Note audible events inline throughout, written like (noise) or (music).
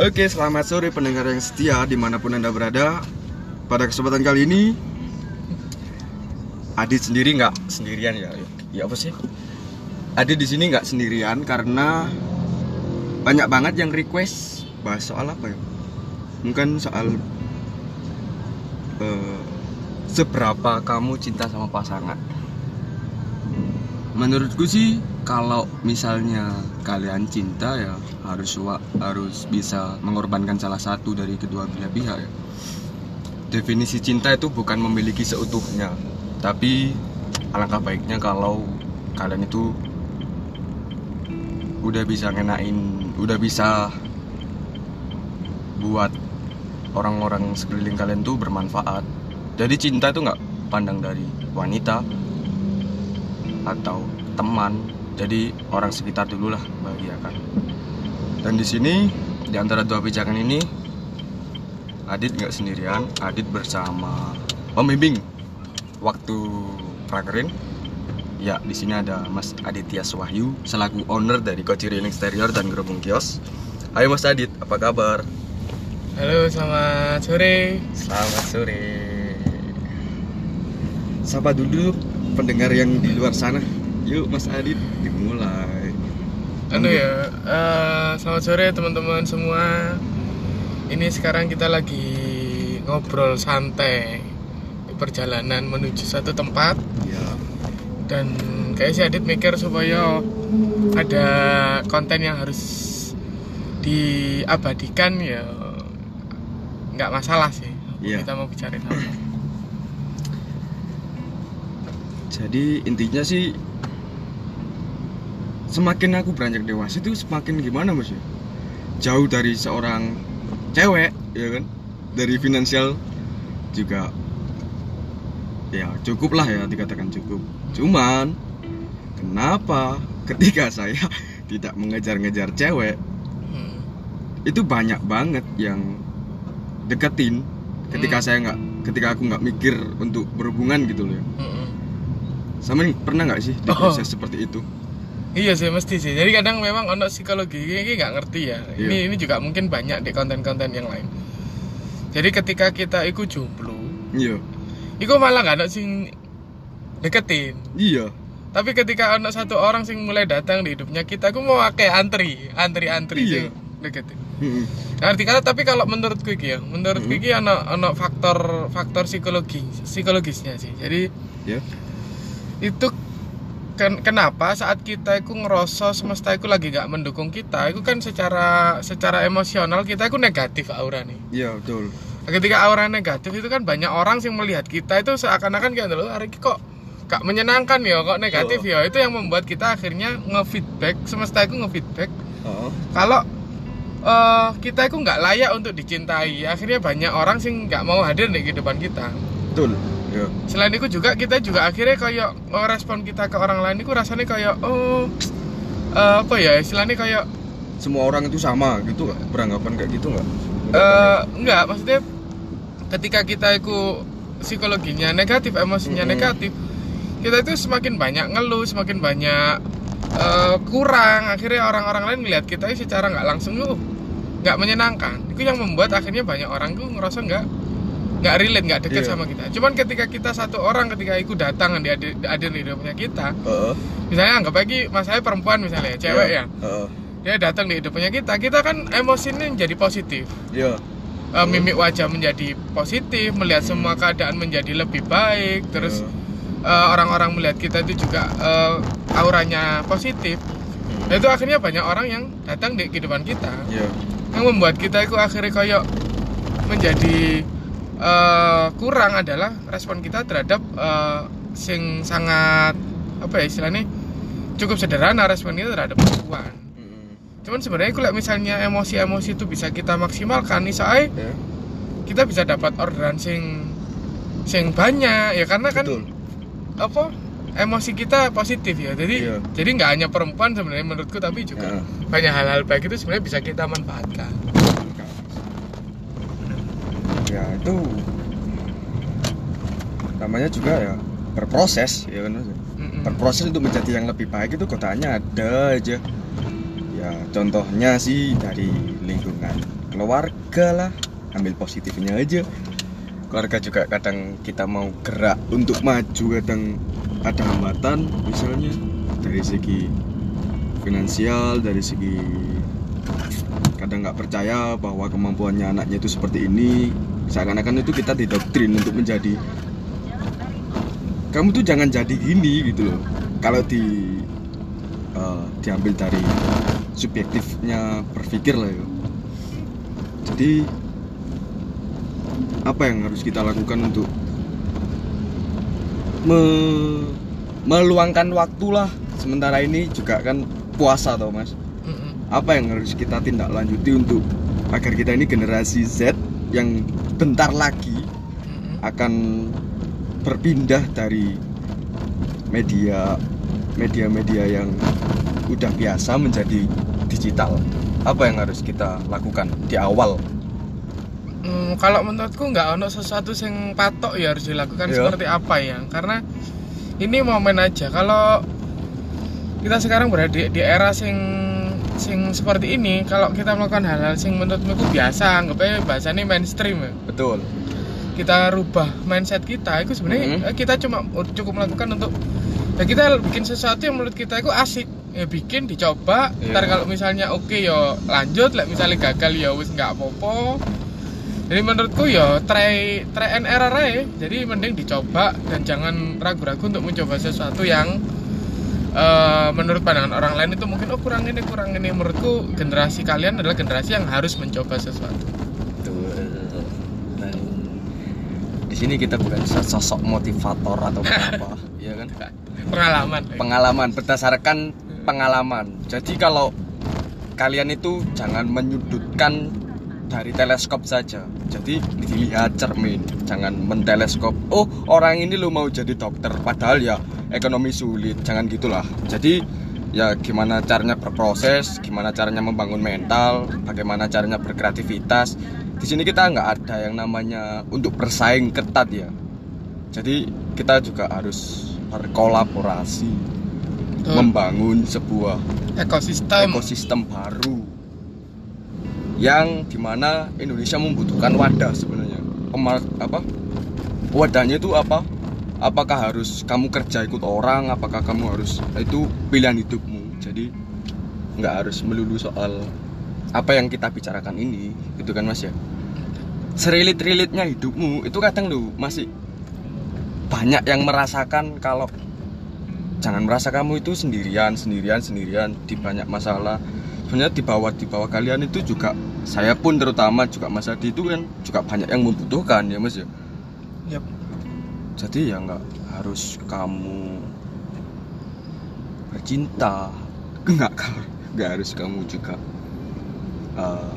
Oke, selamat sore pendengar yang setia di mana pun anda berada. Pada kesempatan kali ini, Adit sendiri nggak sendirian ya? Ya apa sih? Adit di sini nggak sendirian karena banyak banget yang request bahas soal apa ya? Mungkin soal eh, seberapa kamu cinta sama pasangan. Menurutku sih kalau misalnya kalian cinta ya harus harus bisa mengorbankan salah satu dari kedua belah pihak ya. Definisi cinta itu bukan memiliki seutuhnya, tapi alangkah baiknya kalau kalian itu udah bisa ngenain, udah bisa buat orang-orang sekeliling kalian tuh bermanfaat. Jadi cinta itu nggak pandang dari wanita atau teman, jadi orang sekitar dulu lah bahagiakan. Dan di sini di antara dua pijakan ini Adit nggak sendirian, Adit bersama pembimbing waktu prakerin. Ya, di sini ada Mas Aditya Swahyu selaku owner dari Koci Real Exterior dan Gerobong Kios. Ayo Mas Adit, apa kabar? Halo, selamat sore. Selamat sore. Sapa dulu pendengar yang di luar sana. Yuk Mas Adit, dimulai. Anu ya, eh, selamat sore teman-teman semua. Ini sekarang kita lagi ngobrol santai di perjalanan menuju satu tempat Ya, dan kayak si Adit mikir supaya ada konten yang harus diabadikan ya nggak masalah sih. Iya. Kita mau bicarain apa? jadi intinya sih semakin aku beranjak dewasa itu semakin gimana mas ya? Jauh dari seorang cewek, ya kan? Dari finansial juga ya cukup lah ya dikatakan cukup. Cuman kenapa ketika (laughs) saya tidak mengejar-ngejar cewek Hmm. itu banyak banget yang deketin ketika Hmm. saya nggak ketika aku nggak mikir untuk berhubungan gitu loh ya. Mm-mm. sama pernah nggak sih di Oh. proses seperti itu Iya sih mesti sih. Jadi kadang memang ono psikologi ini nggak ngerti ya. Ini Iya. ini juga mungkin banyak di konten-konten yang lain. Jadi ketika kita ikut jomblo, iya iku malah nggak ada sing deketin. iya Tapi ketika ono satu orang sing mulai datang di hidupnya kita, aku mau kayak antri, antri-antri Iya. sing deketin. Mm-mm. Ngerti kata tapi kalau menurutku iki ya, menurutku Hmm. iki ono ono faktor faktor psikologi, psikologisnya sih. Jadi ya itu ken- kenapa saat kita itu ngerasa semesta itu lagi gak mendukung kita itu kan secara secara emosional kita itu negatif aura nih. Iya betul. Ketika aura negatif itu kan banyak orang yang melihat kita itu seakan-akan kayak loh hari kok gak menyenangkan ya kok negatif Oh. ya? Itu yang membuat kita akhirnya ngefeedback semesta itu ngefeedback. Oh kalau eh, kita itu nggak layak untuk dicintai akhirnya banyak orang sih nggak mau hadir di kehidupan kita. Betul ya selain itu juga kita juga akhirnya kayak oh, respon kita ke orang lain itu rasanya kayak oh eh, apa ya istilahnya kayak semua orang itu sama gitu nggak? Beranggapan kayak gitu nggak? Eh enggak maksudnya ketika kita itu psikologinya negatif emosinya Mm-mm. negatif kita itu semakin banyak ngeluh semakin banyak eh, kurang. Akhirnya orang-orang lain melihat kita itu secara nggak langsung tuh nggak menyenangkan. Itu yang membuat akhirnya banyak orang tuh ngerasa nggak nggak relate nggak dekat Iya. sama kita. Cuman ketika kita satu orang ketika ikut datang di hadir, hadir di hidupnya kita Heeh. misalnya anggap lagi mas saya perempuan misalnya cewek ya. Heeh. dia datang di hidupnya kita kita kan emosinya menjadi positif. Iya. Eh, mimik wajah menjadi positif melihat semua keadaan menjadi lebih baik terus Iya. eh, orang-orang melihat kita itu juga eh, auranya positif. Nah, itu akhirnya banyak orang yang datang di kehidupan kita. Iya. Yang membuat kita itu akhirnya kayak menjadi eh, kurang adalah respon kita terhadap eh, sing sangat apa ya istilahnya cukup sederhana respon kita terhadap perempuan. Cuman sebenarnya kalau misalnya emosi-emosi itu bisa kita maksimalkan nih ya. kita bisa dapat orderan sing sing banyak ya karena kan betul. apa emosi kita positif ya. Jadi Iya. jadi nggak hanya perempuan sebenarnya menurutku tapi juga Heeh. banyak hal-hal baik itu sebenarnya bisa kita manfaatkan ya itu namanya juga ya berproses ya kan berproses untuk menjadi yang lebih baik itu godanya ada aja. Ya contohnya sih dari lingkungan keluarga lah ambil positifnya aja. Keluarga juga kadang kita mau gerak untuk maju kadang ada hambatan misalnya dari segi finansial dari segi kadang nggak percaya bahwa kemampuannya anaknya itu seperti ini seakan-akan itu kita didoktrin untuk menjadi kamu tuh jangan jadi gini gitu loh. Kalau di uh, diambil dari subjektifnya berpikir lah ya. Jadi apa yang harus kita lakukan untuk me meluangkan waktu lah. Sementara ini juga kan puasa toh mas. Apa yang harus kita tindak lanjuti untuk agar kita ini generasi Z yang bentar lagi Mm-mm. akan berpindah dari media media-media yang udah biasa menjadi digital apa yang harus kita lakukan di awal Hmm, kalau menurutku nggak ono sesuatu yang patok ya harus dilakukan Iya. seperti apa ya karena ini momen aja kalau kita sekarang berada di, di era sing sing seperti ini kalau kita melakukan hal-hal sing menurutku itu biasa anggapnya bahasanya mainstream ya. Betul. Kita rubah mindset kita itu sebenarnya Mhm. eh, kita cuma cukup melakukan untuk ya kita bikin sesuatu yang menurut kita itu asik. Ya bikin dicoba Iya. ntar kalau misalnya oke ya lanjut lah misalnya gagal ya wis nggak apa-apa. Jadi menurutku ya try try and error aja. Jadi mending dicoba dan jangan ragu-ragu untuk mencoba sesuatu yang eh, menurut pandangan orang lain itu mungkin oh kurang ini kurang ini. Menurutku generasi kalian adalah generasi yang harus mencoba sesuatu. Betul. Dan di sini kita bukan sosok motivator atau apa (laughs) ya kan? Pengalaman. Pengalaman berdasarkan pengalaman. Jadi kalau kalian itu jangan menyudutkan dari teleskop saja jadi dilihat cermin jangan menteleskop oh orang ini lo mau jadi dokter padahal ya ekonomi sulit. Jangan gitulah. Jadi ya gimana caranya berproses gimana caranya membangun mental bagaimana caranya berkreativitas. Di sini kita nggak ada yang namanya untuk bersaing ketat ya. Jadi kita juga harus berkolaborasi Betul. membangun sebuah ekosistem. ekosistem baru yang di mana Indonesia membutuhkan wadah sebenarnya. Pemar apa? Wadahnya itu apa? Apakah harus kamu kerja ikut orang? Apakah kamu harus itu pilihan hidupmu. Jadi nggak harus melulu soal apa yang kita bicarakan ini gitu kan mas ya? Serilit-rilitnya hidupmu itu kadang lu masih banyak yang merasakan kalau jangan merasa kamu itu sendirian sendirian sendirian di banyak masalah sebenarnya di bawah di bawah kalian itu juga saya pun terutama juga Mas Adi itu kan juga banyak yang membutuhkan ya Mas ya Yap. jadi ya nggak harus kamu bercinta nggak nggak harus kamu juga eh,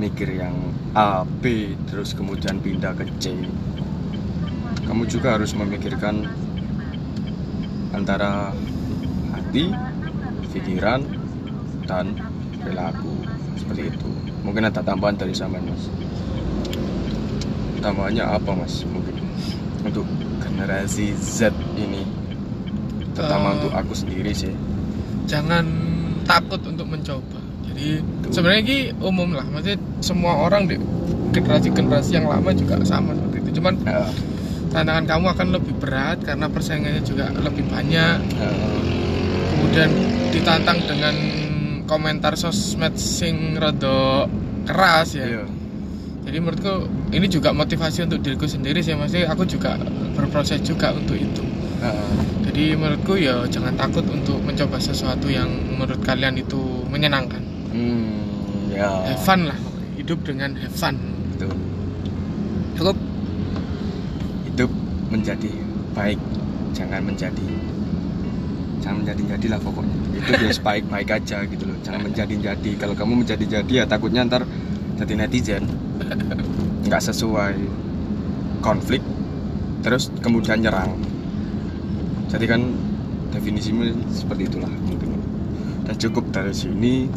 mikir yang A B terus kemudian pindah ke C kamu juga harus memikirkan antara hati pikiran dan perilaku. Seperti itu. Mungkin ada tambahan dari sampean mas. Tambahannya apa mas? Mungkin untuk generasi Z ini. Terutama Eh. untuk aku sendiri sih. jangan takut untuk mencoba. Jadi Betul. sebenarnya ini umum lah. Maksudnya semua orang di generasi generasi yang lama juga sama seperti itu. Cuman Ya, tantangan kamu akan lebih berat karena persaingannya juga lebih banyak. Ya, kemudian ditantang dengan komentar sosmed sing rada keras ya. Iya. jadi menurutku ini juga motivasi untuk diriku sendiri sih maksudnya aku juga berproses juga untuk itu. Ya, jadi menurutku ya jangan takut untuk mencoba sesuatu yang menurut kalian itu menyenangkan. Hmm, ya. Have fun lah hidup dengan have fun. Betul. cukup menjadi baik. Jangan menjadi jangan menjadi jadilah pokoknya. Itu biar baik baik aja gitu loh. Jangan menjadi jadi kalau kamu menjadi jadi ya takutnya ntar jadi netizen. Nggak sesuai konflik terus kemudian nyerang. Jadi kan definisinya seperti itulah mungkin. Dan cukup dari sini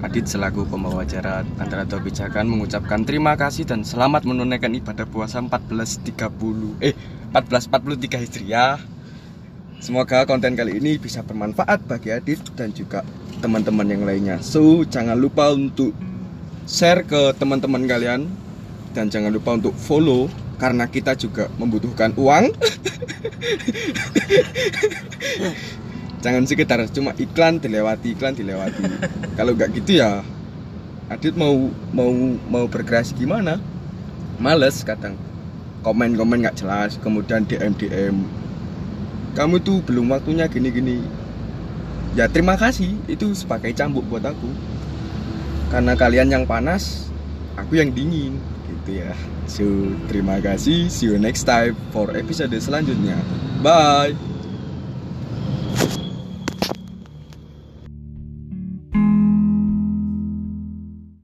Adit selaku pembawa acara antara dua pijakan mengucapkan terima kasih dan selamat menunaikan ibadah puasa 1430 eh 1443 Hijriah. Semoga konten kali ini bisa bermanfaat bagi Adit dan juga teman-teman yang lainnya. So, jangan lupa untuk share ke teman-teman kalian dan jangan lupa untuk follow karena kita juga membutuhkan uang. (laughs) jangan sekitar cuma iklan dilewati, iklan dilewati. (laughs) Kalau nggak gitu ya Adit mau mau mau berkreasi gimana? Males kadang. Komen-komen nggak jelas, kemudian DM DM kamu tuh belum waktunya gini-gini. Ya terima kasih. Itu sebagai cambuk buat aku. Karena kalian yang panas aku yang dingin. Gitu ya. So terima kasih. See you next time for episode selanjutnya. Bye